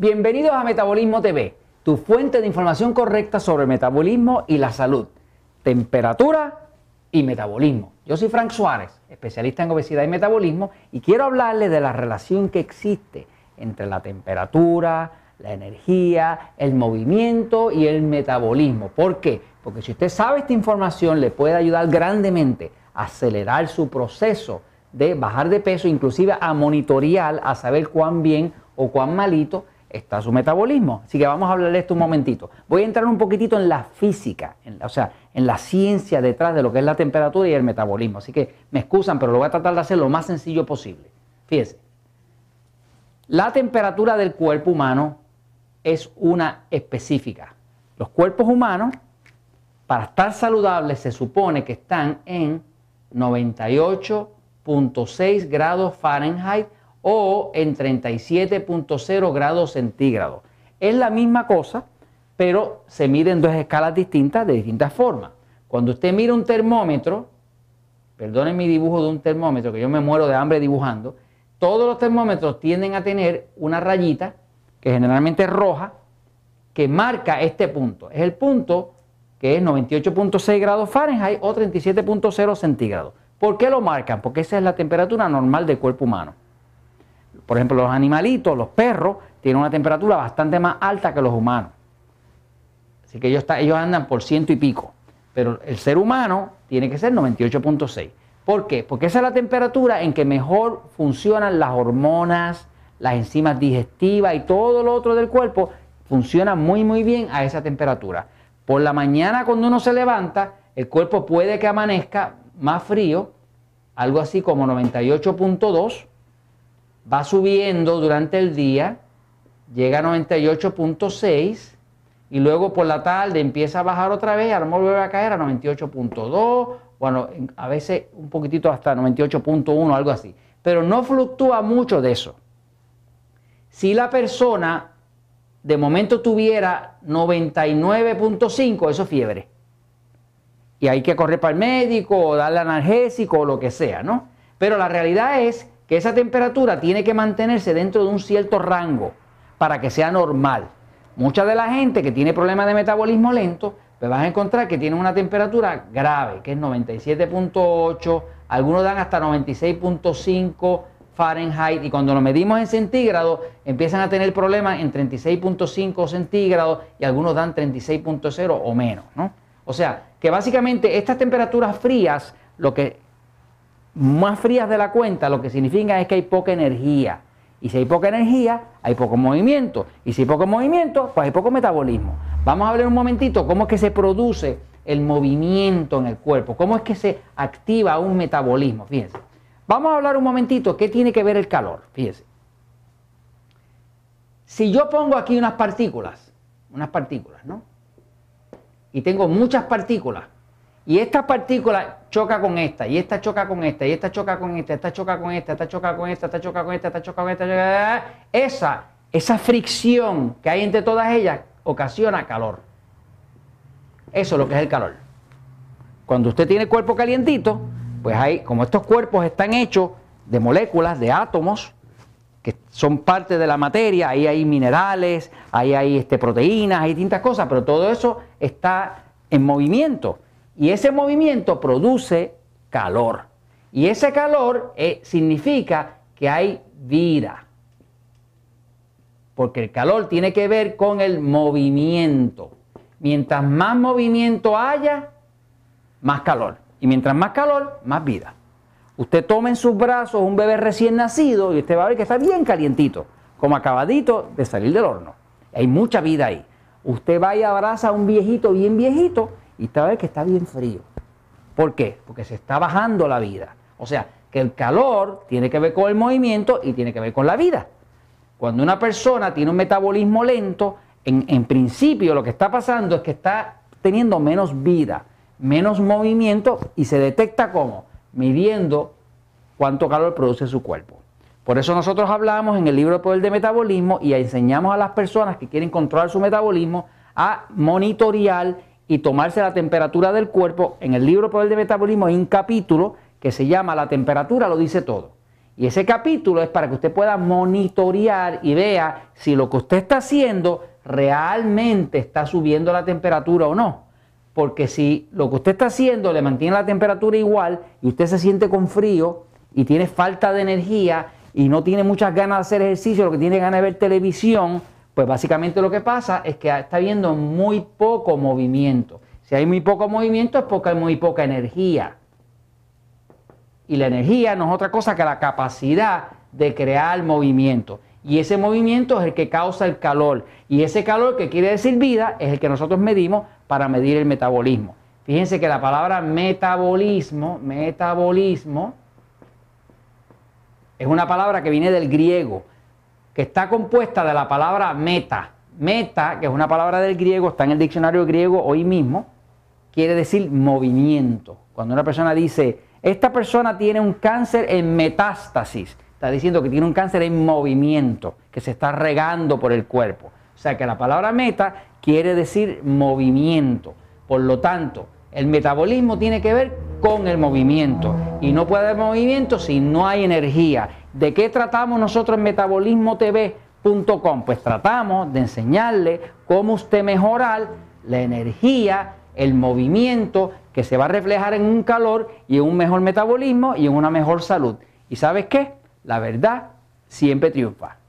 Bienvenidos a Metabolismo TV, tu fuente de información correcta sobre el metabolismo y la salud, temperatura y metabolismo. Yo soy Frank Suárez, especialista en obesidad y metabolismo, y quiero hablarles de la relación que existe entre la temperatura, la energía, el movimiento y el metabolismo. ¿Por qué? Porque si usted sabe esta información le puede ayudar grandemente a acelerar su proceso de bajar de peso, inclusive a monitorear, a saber cuán bien o cuán malito está su metabolismo. Así que vamos a hablar de esto un momentito. Voy a entrar un poquitito en la física, o sea, en la ciencia detrás de lo que es la temperatura y el metabolismo. Así que me excusan, pero lo voy a tratar de hacer lo más sencillo posible. Fíjense, la temperatura del cuerpo humano es una específica. Los cuerpos humanos, para estar saludables, se supone que están en 98.6 grados Fahrenheit o en 37.0 grados centígrados. Es la misma cosa, pero se mide en dos escalas distintas de distintas formas. Cuando usted mira un termómetro, perdonen mi dibujo de un termómetro, que yo me muero de hambre dibujando, todos los termómetros tienden a tener una rayita, que generalmente es roja, que marca este punto. Es el punto que es 98.6 grados Fahrenheit o 37.0 centígrados. ¿Por qué lo marcan? Porque esa es la temperatura normal del cuerpo humano. Por ejemplo, los animalitos, los perros, tienen una temperatura bastante más alta que los humanos. Así que ellos, andan por ciento y pico. Pero el ser humano tiene que ser 98.6. ¿Por qué? Porque esa es la temperatura en que mejor funcionan las hormonas, las enzimas digestivas y todo lo otro del cuerpo funciona muy muy bien a esa temperatura. Por la mañana cuando uno se levanta, el cuerpo puede que amanezca más frío, algo así como 98.2 va subiendo durante el día, llega a 98.6 y luego por la tarde empieza a bajar otra vez, a lo mejor vuelve a caer a 98.2, bueno, a veces un poquitito hasta 98.1, algo así. Pero no fluctúa mucho de eso. Si la persona de momento tuviera 99.5, eso es fiebre. Y hay que correr para el médico o darle analgésico o lo que sea, ¿no? Pero la realidad es que esa temperatura tiene que mantenerse dentro de un cierto rango para que sea normal. Mucha de la gente que tiene problemas de metabolismo lento, pues vas a encontrar que tiene una temperatura grave, que es 97.8, algunos dan hasta 96.5 Fahrenheit y cuando lo medimos en centígrados empiezan a tener problemas en 36.5 centígrados y algunos dan 36.0 o menos, ¿no? O sea, que básicamente estas temperaturas frías lo que más frías de la cuenta, lo que significa es que hay poca energía. Y si hay poca energía, hay poco movimiento. Y si hay poco movimiento, pues hay poco metabolismo. Vamos a hablar un momentito cómo es que se produce el movimiento en el cuerpo, cómo es que se activa un metabolismo. Fíjense. Vamos a hablar un momentito qué tiene que ver el calor. Fíjense. Si yo pongo aquí unas partículas, unas partículas, ¿no? Y tengo muchas partículas, y esta partícula choca con esta, y esta choca con esta, y esta choca con esta, esta choca con esta, esta choca con esta, esta choca con esta, esta choca con esta. Esa, esa fricción que hay entre todas ellas ocasiona calor. Eso es lo que es el calor. Cuando usted tiene cuerpo calientito, pues hay, como estos cuerpos están hechos de moléculas, de átomos, que son parte de la materia, ahí hay minerales, ahí hay este, proteínas, hay distintas cosas, pero todo eso está en movimiento. Y ese movimiento produce calor. Y ese calor eh, significa que hay vida. Porque el calor tiene que ver con el movimiento. Mientras más movimiento haya, más calor. Y mientras más calor, más vida. Usted toma en sus brazos un bebé recién nacido y usted va a ver que está bien calientito, como acabadito de salir del horno. Hay mucha vida ahí. Usted va y abraza a un viejito bien viejito y esta vez que está bien frío. ¿Por qué? Porque se está bajando la vida. O sea, que el calor tiene que ver con el movimiento y tiene que ver con la vida. Cuando una persona tiene un metabolismo lento, en, en principio lo que está pasando es que está teniendo menos vida, menos movimiento y se detecta como midiendo cuánto calor produce su cuerpo. Por eso nosotros hablamos en el libro de Poder de Metabolismo y enseñamos a las personas que quieren controlar su metabolismo a monitorear y tomarse la temperatura del cuerpo. En el libro Poder de Metabolismo hay un capítulo que se llama La temperatura lo dice todo. Y ese capítulo es para que usted pueda monitorear y vea si lo que usted está haciendo realmente está subiendo la temperatura o no. Porque si lo que usted está haciendo le mantiene la temperatura igual y usted se siente con frío y tiene falta de energía y no tiene muchas ganas de hacer ejercicio, lo que tiene ganas de ver televisión, pues básicamente lo que pasa es que está habiendo muy poco movimiento. Si hay muy poco movimiento es porque hay muy poca energía. Y la energía no es otra cosa que la capacidad de crear movimiento. Y ese movimiento es el que causa el calor. Y ese calor que quiere decir vida es el que nosotros medimos para medir el metabolismo. Fíjense que la palabra metabolismo, metabolismo, es una palabra que viene del griego, que está compuesta de la palabra meta. Meta, que es una palabra del griego, está en el diccionario griego hoy mismo, quiere decir movimiento. Cuando una persona dice esta persona tiene un cáncer en metástasis. Está diciendo que tiene un cáncer en movimiento, que se está regando por el cuerpo. O sea que la palabra meta quiere decir movimiento. Por lo tanto, el metabolismo tiene que ver con el movimiento. Y no puede haber movimiento si no hay energía. ¿De qué tratamos nosotros en metabolismotv.com? Pues tratamos de enseñarle cómo usted mejorar la energía, el movimiento que se va a reflejar en un calor y en un mejor metabolismo y en una mejor salud. ¿Y sabes qué? La verdad siempre triunfa.